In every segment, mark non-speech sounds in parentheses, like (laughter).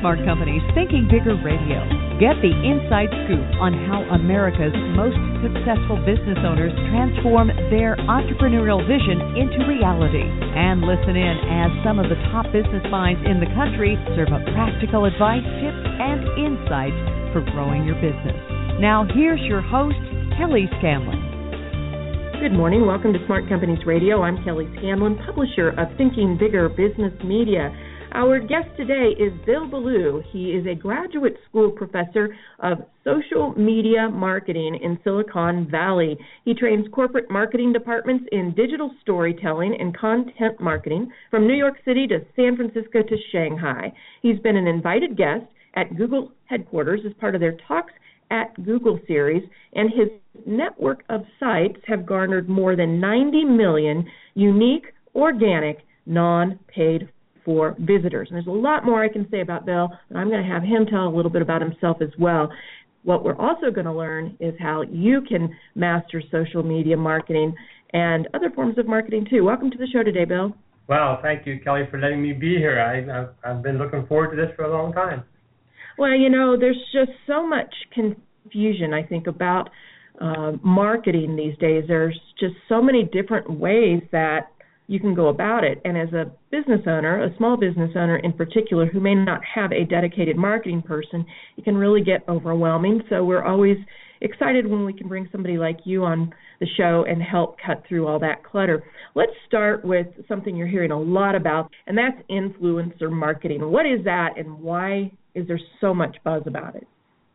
Smart Companies Thinking Bigger Radio. Get the inside scoop on how America's most successful business owners transform their entrepreneurial vision into reality. And listen in as some of the top business minds in the country serve up practical advice, tips, and insights for growing your business. Now, here's your host, Kelly Scanlon. Good morning. Welcome to Smart Companies Radio. I'm Kelly Scanlon, publisher of Thinking Bigger Business Media. Our guest today is Bill Belew. He is a graduate school professor of social media marketing in Silicon Valley. He trains corporate marketing departments in digital storytelling and content marketing from New York City to San Francisco to Shanghai. He's been an invited guest at Google headquarters as part of their Talks at Google series, and his network of sites have garnered more than 90 million unique, organic, non paid for visitors. And there's a lot more I can say about Bill, but I'm going to have him tell a little bit about himself as well. What we're also going to learn is how you can master social media marketing and other forms of marketing too. Welcome to the show today, Bill. Well, thank you, Kelly, for letting me be here. I, I've, I've been looking forward to this for a long time. Well, you know, there's just so much confusion, I think, about uh, marketing these days. There's just so many different ways that you can go about it. And as a business owner, a small business owner in particular, who may not have a dedicated marketing person, it can really get overwhelming. So we're always excited when we can bring somebody like you on the show and help cut through all that clutter. Let's start with something you're hearing a lot about, and that's influencer marketing. What is that, and why is there so much buzz about it?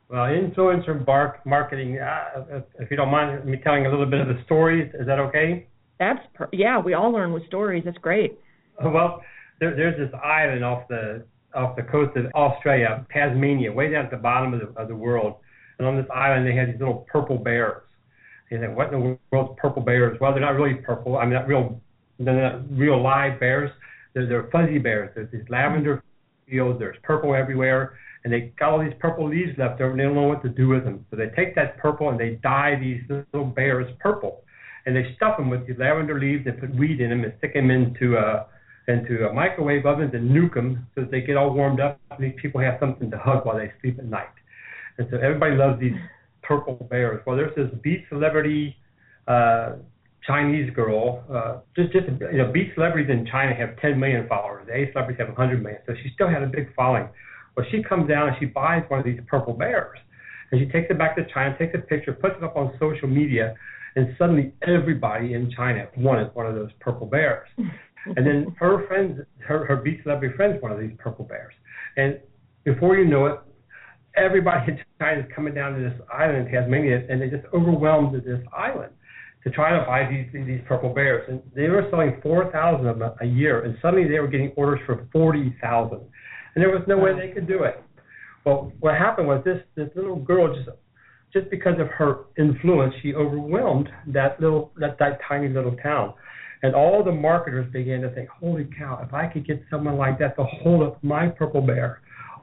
Well, influencer bar- marketing, uh, if you don't mind me telling a little bit of the story, is that okay? That's per- yeah. We all learn with stories. That's great. Oh, well, there, there's this island off the off the coast of Australia, Tasmania, way down at the bottom of the of the world. And on this island, they had these little purple bears. And you think, what in the world's purple bears? Well, they're not really purple. I mean, not real. They're not real live bears. They're, they're fuzzy bears. There's these lavender mm-hmm. fields. There's purple everywhere, and they got all these purple leaves left over, and they don't know what to do with them. So they take that purple and they dye these little bears purple and they stuff them with these lavender leaves and put weed in them and stick them into a into a microwave oven and nuke them so that they get all warmed up and these people have something to hug while they sleep at night. And so everybody loves these purple bears. Well, there's this beat celebrity uh, Chinese girl. Uh, just just you know, beat celebrities in China have 10 million followers. A celebrities have 100 million. So she still had a big following. Well, she comes down and she buys one of these purple bears, and she takes it back to China, takes a picture, puts it up on social media, and suddenly everybody in China wanted one of those purple bears. and then her friends, her her beat celebrity friends, one of these purple bears. And before you know it, everybody in China is coming down to this island in Tasmania, and they just overwhelmed this island to try to buy these these purple bears. And they were selling four thousand of them a year, and suddenly they were getting orders for forty thousand, and there was no way they could do it. Well, what happened was this this little girl just just because of her influence, she overwhelmed that little that, that tiny little town. And all the marketers began to think, holy cow, if I could get someone like that to hold up my purple bear,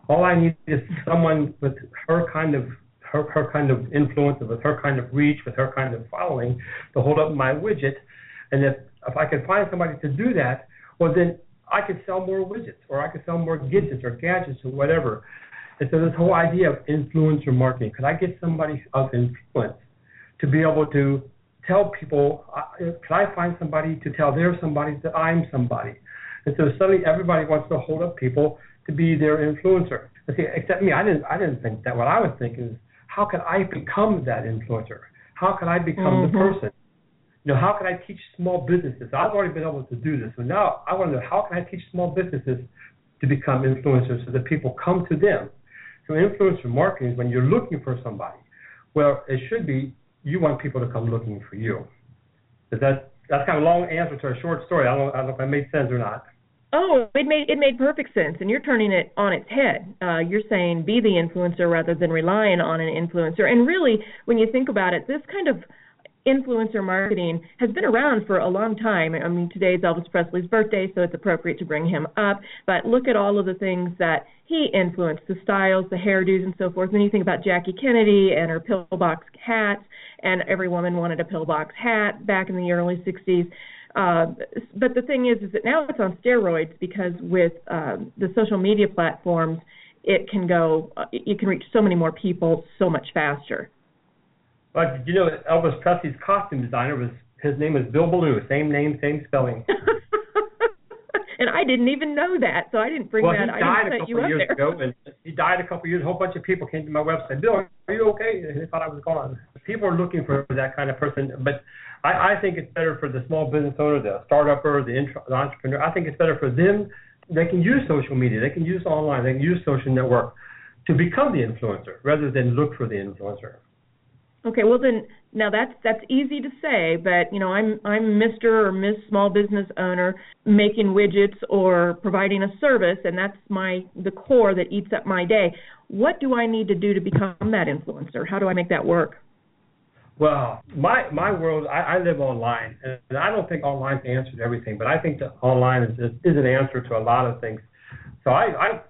all I need is someone with her kind of her, her kind of influence, with her kind of reach, with her kind of following, to hold up my widget. And if if I could find somebody to do that, well then I could sell more widgets, or I could sell more gadgets or gadgets or whatever. And so this whole idea of influencer marketing, could I get somebody of influence to be able to tell people, uh, could I find somebody to tell their somebody that I'm somebody? And so suddenly everybody wants to hold up people to be their influencer. See, except me, I didn't, I didn't think that. What I was thinking is, how can I become that influencer? How can I become mm-hmm. the person? You know, how can I teach small businesses? I've already been able to do this, but now I want to know how can I teach small businesses to become influencers so that people come to them so influencer marketing is when you're looking for somebody. Well, it should be you want people to come looking for you. Is that that's kind of a long answer to a short story. I don't, I don't know if that made sense or not. Oh, it made it made perfect sense, and you're turning it on its head. Uh, you're saying be the influencer rather than relying on an influencer. And really, when you think about it, this kind of influencer marketing has been around for a long time. I mean, today is Elvis Presley's birthday, so it's appropriate to bring him up. But look at all of the things that he influenced the styles, the hairdos, and so forth. Then you think about Jackie Kennedy and her pillbox hats, and every woman wanted a pillbox hat back in the early 60s. Uh, but the thing is, is that now it's on steroids because with um, the social media platforms, it can go, it can reach so many more people so much faster. But did you know that Elvis Presley's costume designer was his name was Bill Belew, same name, same spelling. (laughs) and I didn't even know that, so I didn't bring well, that. Well, he died a couple of years there. ago, and he died a couple of years. A whole bunch of people came to my website. Bill, are you okay? And they thought I was gone. People are looking for that kind of person, but I, I think it's better for the small business owner, the startuper, the, intro, the entrepreneur. I think it's better for them. They can use social media, they can use online, they can use social network to become the influencer rather than look for the influencer. Okay, well then now that's that's easy to say, but you know I'm I'm Mr. or Miss Small Business Owner making widgets or providing a service, and that's my the core that eats up my day. What do I need to do to become that influencer? How do I make that work? Well, my my world, I, I live online, and I don't think online's the answer to everything, but I think that online is is, is an answer to a lot of things. So I I,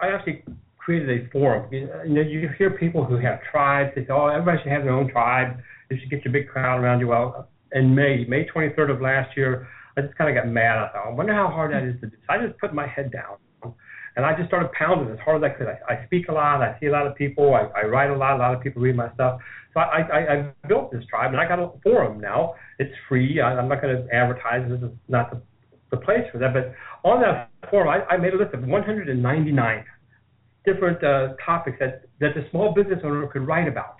I actually created a forum. You know, you hear people who have tribes. They say, "Oh, everybody should have their own tribe. You should get your big crowd around you." Well, in May May 23rd of last year, I just kind of got mad. I thought, I wonder how hard that is to do. So I just put my head down and I just started pounding as hard as I could. I, I speak a lot. I see a lot of people. I, I write a lot. A lot of people read my stuff. So I, I, I built this tribe, and I got a forum now. It's free. I, I'm not going to advertise. This is not the, the place for that. But on that forum, I, I made a list of 199 different uh, topics that, that the small business owner could write about.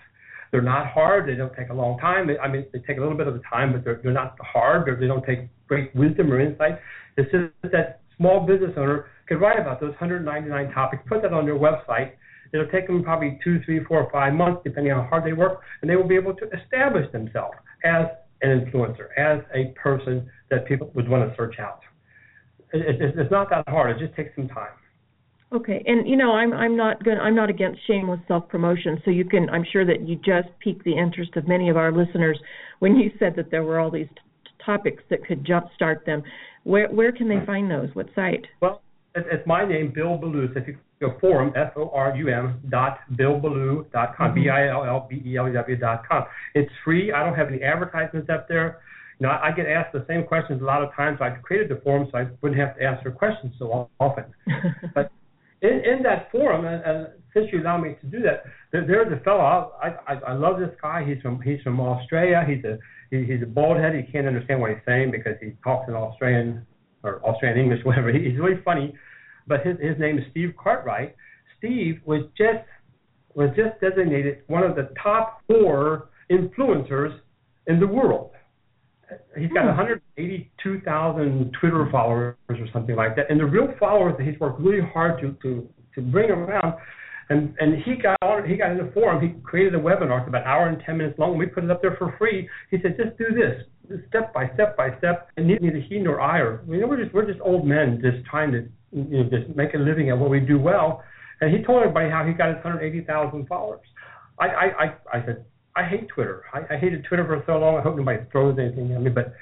They're not hard. They don't take a long time. I mean, they take a little bit of the time, but they're, they're not hard. They're, they don't take great wisdom or insight. It's just that small business owner could write about those 199 topics, put that on their website, It'll take them probably two, three, four, five months, depending on how hard they work, and they will be able to establish themselves as an influencer, as a person that people would want to search out. It, it, it's not that hard. It just takes some time. Okay, and you know, I'm I'm not going I'm not against shameless self promotion. So you can I'm sure that you just piqued the interest of many of our listeners when you said that there were all these t- topics that could jumpstart them. Where where can they find those? What site? Well, it's my name, Bill Belew. So if you go forum, F O R U M dot billbelew dot com, mm-hmm. B I L L B E L E W dot com. It's free. I don't have any advertisements up there. You know, I, get asked the same questions a lot of times. I created the forum so I wouldn't have to answer questions so often. but (laughs) in, in that forum, and, and since you allow me to do that, there, there's a fellow. I, I I love this guy. He's from he's from Australia. He's a he, he's a bald head. He can't understand what he's saying because he talks in Australian or Australian English, (laughs) whatever. He's really funny but his his name is Steve Cartwright. Steve was just was just designated one of the top four influencers in the world. He's got hmm. 182,000 Twitter followers or something like that, and the real followers that he's worked really hard to to to bring around. And and he got on, he got in the forum. He created a webinar. It's about an hour and ten minutes long. We put it up there for free. He said, just do this, step by step by step. And neither he nor I are. You know, we're just we're just old men just trying to you know, just make a living at what we do well. And he told everybody how he got his 180,000 followers. I, I, I, I said, I hate Twitter. I, I hated Twitter for so long. I hope nobody throws anything at me. But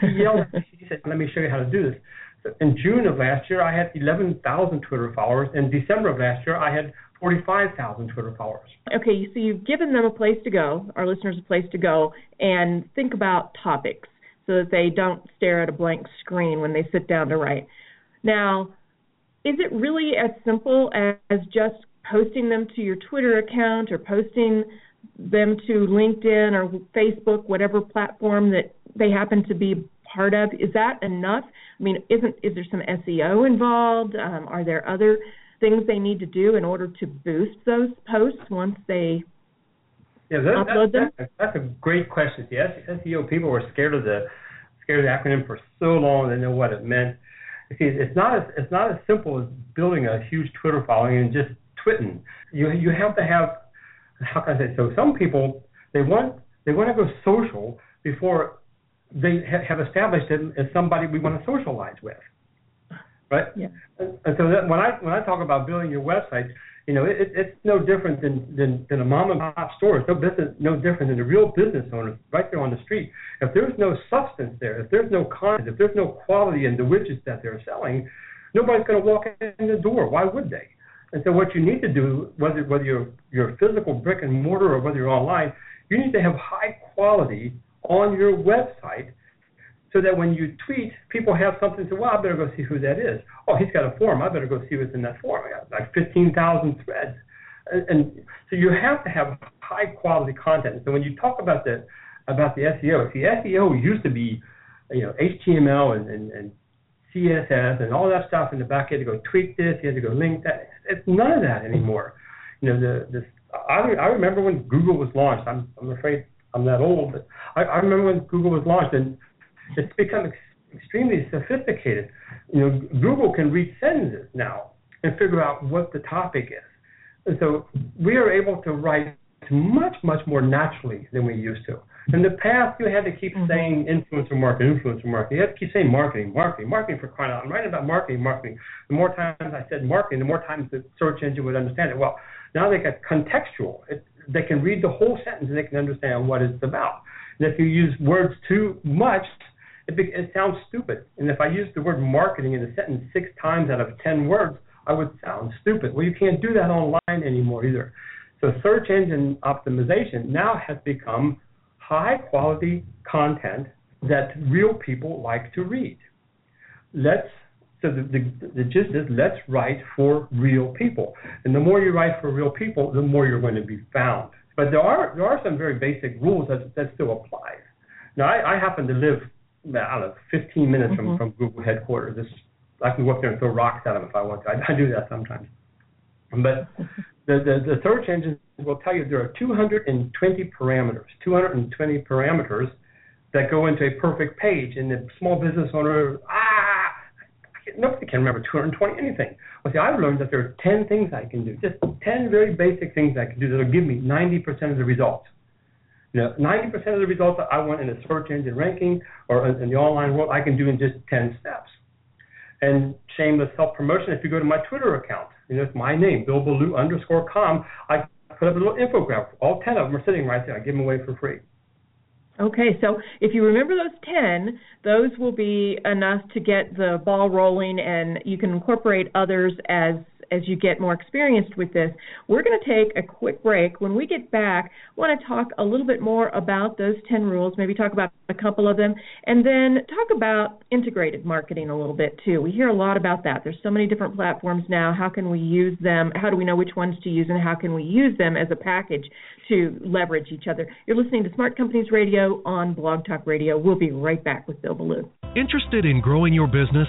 he (laughs) yelled. he said, "Let me show you how to do this." So in June of last year, I had 11,000 Twitter followers. In December of last year, I had 45,000 Twitter followers. Okay, so you've given them a place to go, our listeners a place to go, and think about topics so that they don't stare at a blank screen when they sit down to write. Now, is it really as simple as just posting them to your Twitter account or posting them to LinkedIn or Facebook, whatever platform that they happen to be part of? Is that enough? I mean, isn't is there some SEO involved? Um, are there other things they need to do in order to boost those posts once they yeah, that, upload that, them? that's a great question. The SEO people were scared of the scared of the acronym for so long. They know what it meant. See, it's not as it's not as simple as building a huge Twitter following and just twitting. You you have to have so? Some people they want they want to go social before they ha- have established them as somebody we want to socialize with. right? Yeah. And, and so that, when I when I talk about building your website, you know, it, it's no different than, than than a mom and pop store. It's no business, no different than a real business owner right there on the street. If there's no substance there, if there's no content, if there's no quality in the widgets that they're selling, nobody's going to walk in the door. Why would they? And so what you need to do, whether whether you're you're physical brick and mortar or whether you're online, you need to have high quality on your website so that when you tweet, people have something to, well, I better go see who that is. Oh, he's got a forum. I better go see what's in that forum. I got like 15,000 threads. And, and so you have to have high quality content. So when you talk about the about the SEO, see, SEO used to be, you know, HTML and, and, and CSS and all that stuff in the back. You had to go tweak this. You had to go link that. It's none of that anymore. You know, the the I, I remember when Google was launched. I'm I'm afraid I'm that old, but I, I remember when Google was launched and it's become ex- extremely sophisticated. You know, Google can read sentences now and figure out what the topic is. And so we are able to write much, much more naturally than we used to. In the past, you had to keep mm-hmm. saying influencer marketing, influencer marketing. You had to keep saying marketing, marketing, marketing for crying out. I'm writing about marketing, marketing. The more times I said marketing, the more times the search engine would understand it. Well, now they got contextual. It, they can read the whole sentence and they can understand what it's about. And if you use words too much, it, it sounds stupid. And if I use the word marketing in a sentence six times out of ten words, I would sound stupid. Well, you can't do that online anymore either. So search engine optimization now has become high quality content that real people like to read. Let's so the, the, the gist is let's write for real people. And the more you write for real people, the more you're going to be found. But there are there are some very basic rules that that still apply. Now I, I happen to live I don't know 15 minutes mm-hmm. from, from Google headquarters. This, I can go up there and throw rocks at them if I want to. I, I do that sometimes. But the, the, the search engine will tell you there are 220 parameters, 220 parameters that go into a perfect page. And the small business owner, ah, nobody can remember 220 anything. Well, see, I've learned that there are 10 things I can do, just 10 very basic things I can do that will give me 90% of the results. You know, 90% of the results that I want in a search engine ranking or in the online world, I can do in just 10 steps. And shameless self-promotion, if you go to my Twitter account, know, it's my name, Bill Belew underscore com, I put up a little infographic. All 10 of them are sitting right there. I give them away for free. Okay, so if you remember those 10, those will be enough to get the ball rolling and you can incorporate others as as you get more experienced with this. We're going to take a quick break. When we get back, I want to talk a little bit more about those 10 rules, maybe talk about a couple of them, and then talk about integrated marketing a little bit too. We hear a lot about that. There's so many different platforms now. How can we use them? How do we know which ones to use, and how can we use them as a package to leverage each other? You're listening to Smart Companies Radio on Blog Talk Radio. We'll be right back with Bill Belew. Interested in growing your business?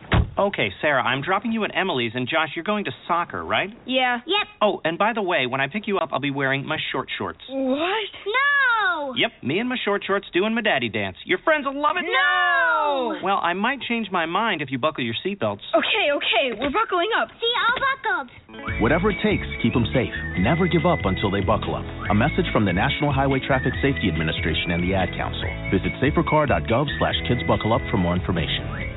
Okay, Sarah, I'm dropping you at Emily's, and Josh, you're going to soccer, right? Yeah. Yep. Oh, and by the way, when I pick you up, I'll be wearing my short shorts. What? No! Yep, me and my short shorts doing my daddy dance. Your friends will love it. No! Well, I might change my mind if you buckle your seatbelts. Okay, okay, we're buckling up. See, all buckled. Whatever it takes, keep them safe. Never give up until they buckle up. A message from the National Highway Traffic Safety Administration and the Ad Council. Visit safercar.gov slash kidsbuckleup for more information.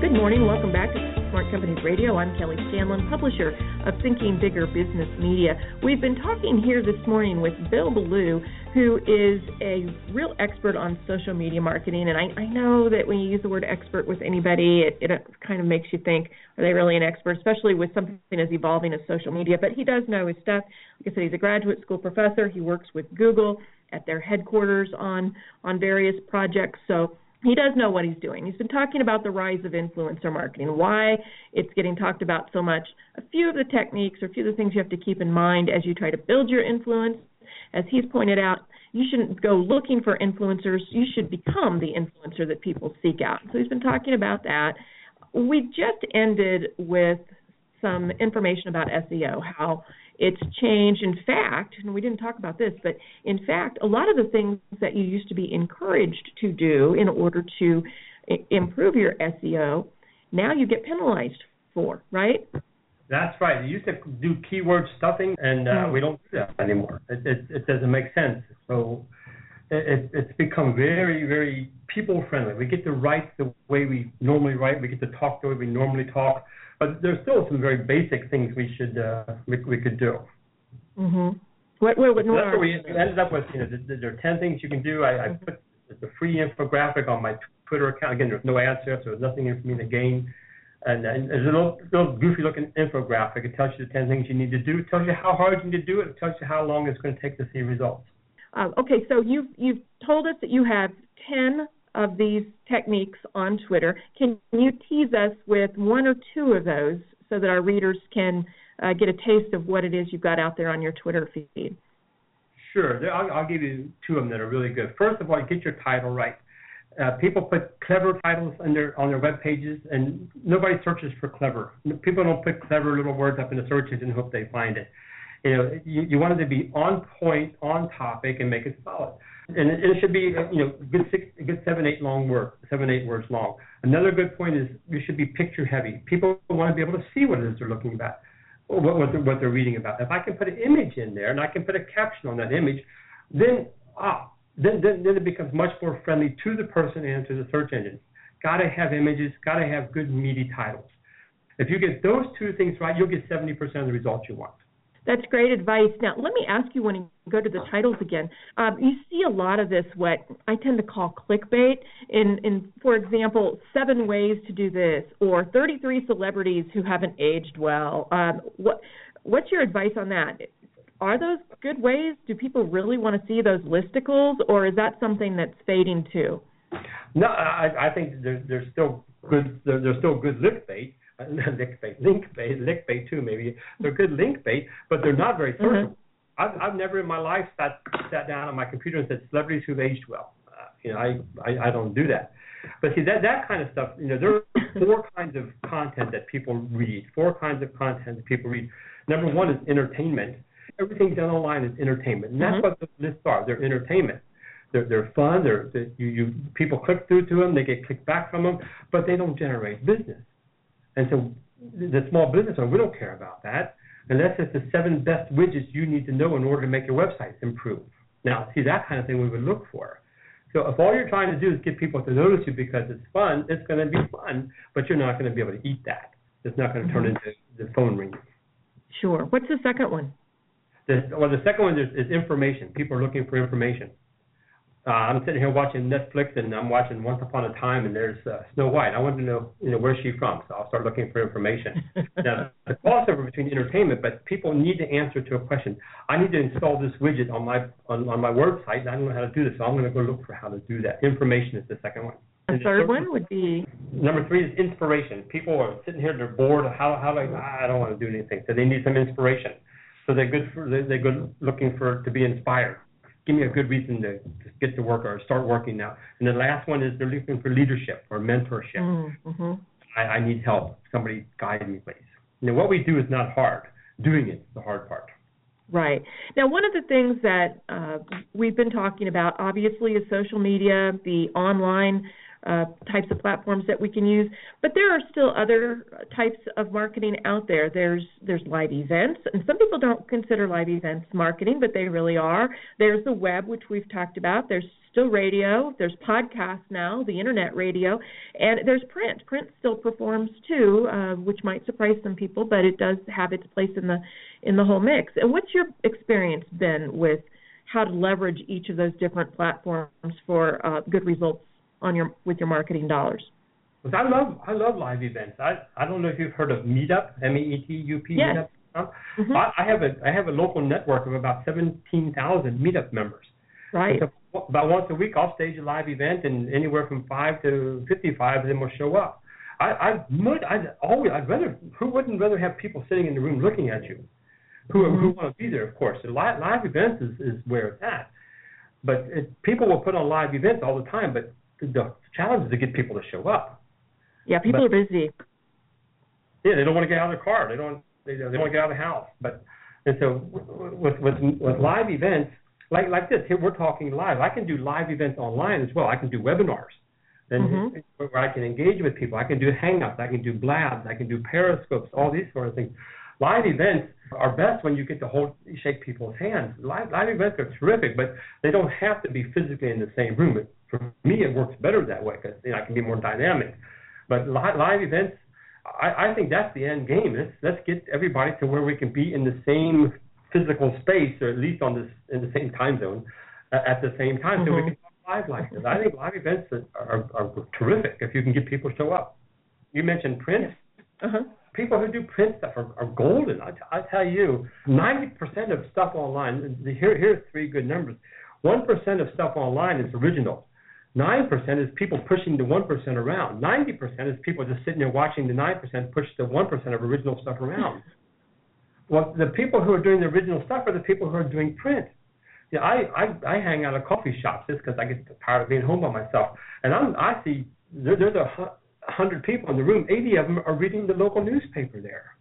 Good morning. Welcome back to Smart Companies Radio. I'm Kelly Scanlon, publisher of Thinking Bigger Business Media. We've been talking here this morning with Bill Belew, who is a real expert on social media marketing. And I, I know that when you use the word expert with anybody, it, it kind of makes you think, are they really an expert, especially with something as evolving as social media? But he does know his stuff. Like I said, he's a graduate school professor. He works with Google at their headquarters on on various projects. So he does know what he's doing. He's been talking about the rise of influencer marketing, why it's getting talked about so much, a few of the techniques or a few of the things you have to keep in mind as you try to build your influence. As he's pointed out, you shouldn't go looking for influencers, you should become the influencer that people seek out. So he's been talking about that. we just ended with some information about SEO, how it's changed. In fact, and we didn't talk about this, but in fact, a lot of the things that you used to be encouraged to do in order to improve your SEO, now you get penalized for, right? That's right. You used to do keyword stuffing, and uh, mm. we don't do that anymore. It, it, it doesn't make sense. So it, it's become very, very people friendly. We get to write the way we normally write. We get to talk the way we normally talk. But there's still some very basic things we should uh, we, we could do. Mhm. What what, what, so that's what we ended up with. You know, there are ten things you can do. I, I mm-hmm. put the free infographic on my Twitter account. Again, there's no ads there, so there's nothing in for me to gain. And, and there's a little, little goofy looking infographic. It tells you the 10 things you need to do. It tells you how hard you need to do it. It tells you how long it's going to take to see results. Uh, okay, so you've you've told us that you have 10 of these techniques on Twitter. Can you tease us with one or two of those so that our readers can uh, get a taste of what it is you've got out there on your Twitter feed? Sure, I'll, I'll give you two of them that are really good. First of all, get your title right. Uh, people put clever titles on their on their web pages, and nobody searches for clever. People don't put clever little words up in the search engine and hope they find it. You know, you, you want it to be on point, on topic, and make it solid. And it, it should be, you know, good six, good seven, eight long word, seven, eight words long. Another good point is you should be picture heavy. People want to be able to see what it is they're looking at, what, what, they're, what they're reading about. If I can put an image in there and I can put a caption on that image, then ah, then, then, then it becomes much more friendly to the person and to the search engine. Got to have images, got to have good meaty titles. If you get those two things right, you'll get 70% of the results you want. That's great advice. Now, let me ask you when you go to the titles again. Um, you see a lot of this, what I tend to call clickbait. In, in, for example, seven ways to do this, or 33 celebrities who haven't aged well. Um, what, what's your advice on that? Are those good ways? Do people really want to see those listicles, or is that something that's fading too? No, I, I think there's, there's still good. There, there's still good clickbait (laughs) link bait, link bait, link bait too. Maybe they're good link bait, but they're not very searchable. Mm-hmm. I've, I've never in my life sat sat down on my computer and said celebrities who've aged well. Uh, you know, I, I I don't do that. But see that that kind of stuff. You know, there are (laughs) four kinds of content that people read. Four kinds of content that people read. Number one is entertainment. Everything done online is entertainment, and that's mm-hmm. what the lists are. They're entertainment. They're they're fun. They're, they're you you people click through to them. They get clicked back from them, but they don't generate business. And so the small business owner, we don't care about that unless it's the seven best widgets you need to know in order to make your website improve. Now, see, that kind of thing we would look for. So if all you're trying to do is get people to notice you because it's fun, it's going to be fun, but you're not going to be able to eat that. It's not going to turn into the phone ringing. Sure. What's the second one? The, well, the second one is, is information. People are looking for information uh, I'm sitting here watching Netflix and I'm watching Once Upon a Time and there's uh, Snow White. I want to know, you know, where's she from? So I'll start looking for information. (laughs) now, the crossover between entertainment, but people need to answer to a question. I need to install this widget on my on, on my website. And I don't know how to do this, so I'm going to go look for how to do that. Information is the second one. The third one would be number three is inspiration. People are sitting here, they're bored. How how do I? I don't want to do anything, so they need some inspiration. So they're good for they're good looking for to be inspired give me a good reason to, get to work or start working now. And the last one is they're looking for leadership or mentorship. Mm-hmm. I, I need help. Somebody guide me, please. You know, what we do is not hard. Doing it is the hard part. Right. Now, one of the things that uh, we've been talking about, obviously, is social media, the online uh, types of platforms that we can use. But there are still other types of marketing out there. There's there's live events, and some people don't consider live events marketing, but they really are. There's the web, which we've talked about. There's still radio. There's podcasts now, the internet radio, and there's print. Print still performs too, uh, which might surprise some people, but it does have its place in the in the whole mix. And what's your experience been with how to leverage each of those different platforms for uh, good results on your with your marketing dollars? I love I love live events. I I don't know if you've heard of Meetup, M E E T U P yes. Meetup. Mm-hmm. I, I have a I have a local network of about seventeen thousand Meetup members. Right. So about once a week, I'll stage a live event, and anywhere from five to fifty-five of them will show up. I I would I always I'd rather who wouldn't rather have people sitting in the room looking at you, who mm-hmm. who want to be there, of course. Live live events is is where it's at. But it, people will put on live events all the time, but the challenge is to get people to show up. Yeah, people but, are busy. Yeah, they don't want to get out of their car. They don't. They, they want to get out of the house. But and so with with with live events like like this, here we're talking live. I can do live events online as well. I can do webinars, and mm-hmm. where I can engage with people. I can do hangouts. I can do blabs. I can do periscopes. All these sort of things. Live events are best when you get to hold shake people's hands. Live live events are terrific, but they don't have to be physically in the same room. For me, it works better that way because you know, I can be more dynamic. But live, live events, I, I think that's the end game. Let's let's get everybody to where we can be in the same physical space, or at least on this in the same time zone, uh, at the same time, mm-hmm. so we mm-hmm. can talk live like this. I think live events are, are, are terrific if you can get people to show up. You mentioned print. Uh-huh. People who do print stuff are, are golden. I, t- I tell you, 90% of stuff online. Here, here's three good numbers. One percent of stuff online is original. 9% is people pushing the 1% around. 90% is people just sitting there watching the 9% push the 1% of original stuff around. (laughs) well, the people who are doing the original stuff are the people who are doing print. Yeah, I, I, I hang out at coffee shops just because I get tired of being home by myself. And I'm, I see there, there's a hundred people in the room. 80 of them are reading the local newspaper there.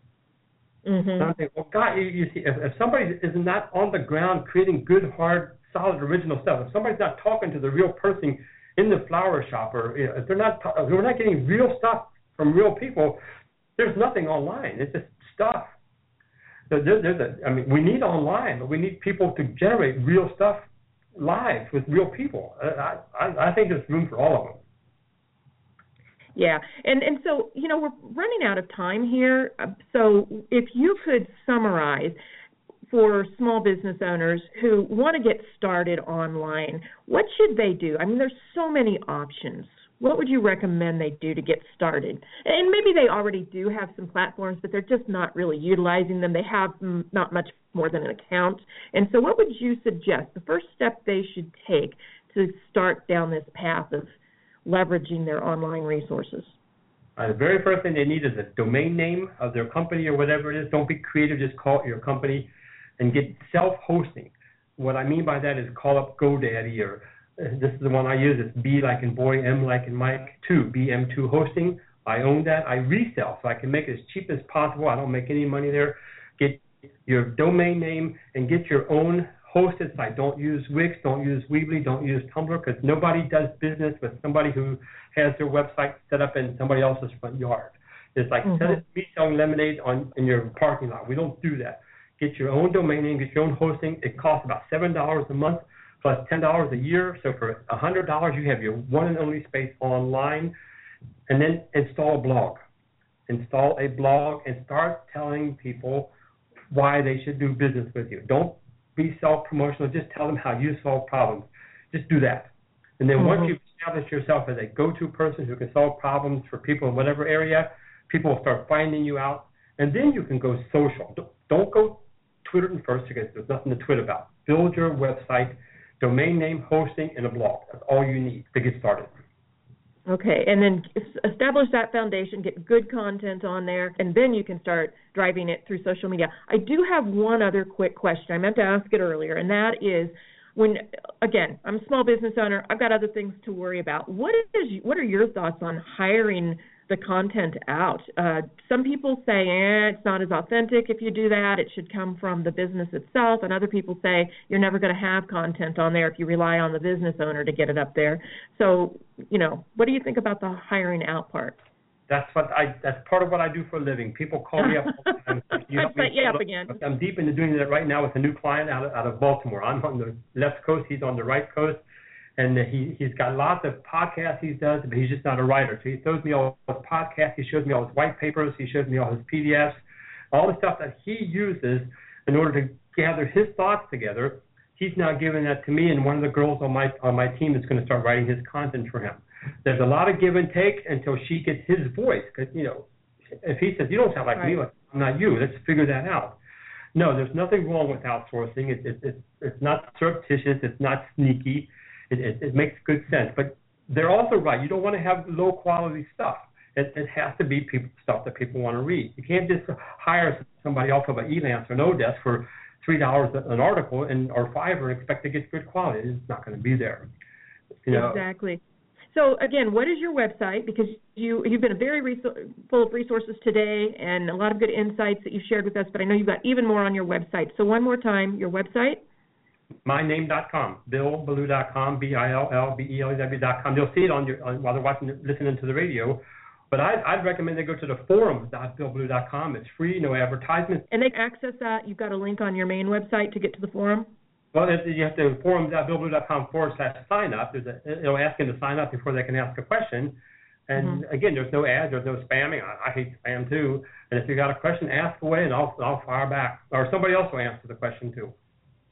Mm-hmm. And I'm thinking, well, God, you, you see, if, if somebody is not on the ground creating good, hard, solid, original stuff, if somebody's not talking to the real person in the flower shop, or you know, if they're not, if we're not getting real stuff from real people, there's nothing online. It's just stuff. So there, there's a, I mean, we need online, but we need people to generate real stuff live with real people. I, I, I think there's room for all of them. Yeah, and and so you know we're running out of time here. So if you could summarize for small business owners who want to get started online, what should they do? I mean, there's so many options. What would you recommend they do to get started? And maybe they already do have some platforms, but they're just not really utilizing them. They have not much more than an account. And so, what would you suggest the first step they should take to start down this path of leveraging their online resources? Uh, the very first thing they need is a domain name of their company or whatever it is. Don't be creative, just call it your company and get self-hosting. What I mean by that is call up GoDaddy or uh, this is the one I use. It's B like in boy, M like in Mike, 2, BM2 hosting. I own that. I resell, so I can make it as cheap as possible. I don't make any money there. Get your domain name and get your own hosted site. Don't use Wix, don't use Weebly, don't use Tumblr, because nobody does business with somebody who has their website set up in somebody else's front yard. It's like mm-hmm. me selling lemonade on in your parking lot. We don't do that get your own domain name, get your own hosting. It costs about seven dollars a month plus ten dollars a year. So for a hundred dollars, you have your one and only space online, and then install a blog. Install a blog and start telling people why they should do business with you. Don't be self-promotional. Just tell them how you solve problems. Just do that. And then mm-hmm. once you've established yourself as a go-to person who can solve problems for people in whatever area, people will start finding you out. And then you can go social. Don't go Twitter first because there's nothing to tweet about. Build your website, domain name, hosting, and a blog. That's all you need to get started. Okay, and then establish that foundation, get good content on there, and then you can start driving it through social media. I do have one other quick question. I meant to ask it earlier, and that is when again, I'm a small business owner, I've got other things to worry about. What is what are your thoughts on hiring the content out. Uh, some people say, eh, it's not as authentic if you do that. It should come from the business itself. And other people say you're never going to have content on there if you rely on the business owner to get it up there. So, you know, what do you think about the hiring out part? That's what I. That's part of what I do for a living. People call me up. and (laughs) you I set you up again. I'm deep into doing that right now with a new client out of, out of Baltimore. I'm on the left coast. He's on the right coast and he he's got lots of podcasts he does, but he's just not a writer. So he shows me all his podcasts, he shows me all his white papers, he shows me all his PDFs, all the stuff that he uses in order to gather his thoughts together. He's now giving that to me, and one of the girls on my on my team is going to start writing his content for him. There's a lot of give and take until she gets his voice, because you know, if he says you don't sound like right. me, I'm not you. Let's figure that out. No, there's nothing wrong with outsourcing. It's it's it's, it's not surreptitious. It's not sneaky it, it, it makes good sense. But they're also right. You don't want to have low quality stuff. It, it has to be people stuff that people want to read. You can't just hire somebody off of an Elance or oDesk for three dollars an article and or five and expect to get good quality. It's not going to be there. You know? Exactly. So again, what is your website? Because you you've been very full of resources today and a lot of good insights that you shared with us. But I know you've got even more on your website. So one more time, your website. Myname.com, billbelew.com, B-I-L-L-B-E-L-E-W.com. You'll see it on your on, while they're watching, listening to the radio. But I'd, I'd recommend they go to the forum.billbelew.com. It's free, no advertisements. And they access that. You've got a link on your main website to get to the forum. Well, you have to forum.billbelew.com forward slash sign up. There's a, it'll ask them to sign up before they can ask a question. And mm-hmm. again, there's no ads, there's no spamming. I, I hate spam too. And if you got a question, ask away, and I'll I'll fire back, or somebody else will answer the question too.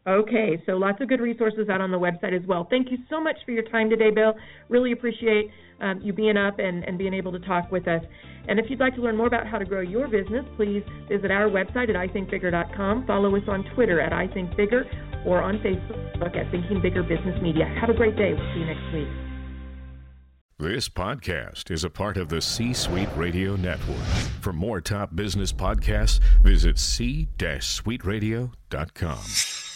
Okay, so lots of good resources out on the website as well. Thank you so much for your time today, Bill. Really appreciate um, you being up and, and being able to talk with us. And if you'd like to learn more about how to grow your business, please visit our website at ithinkbigger.com. Follow us on Twitter at ithinkbigger or on Facebook at Thinking Bigger Business Media. Have a great day. We'll see you next week. This podcast is a part of the C Suite Radio Network. For more top business podcasts, visit c-suiteradio.com.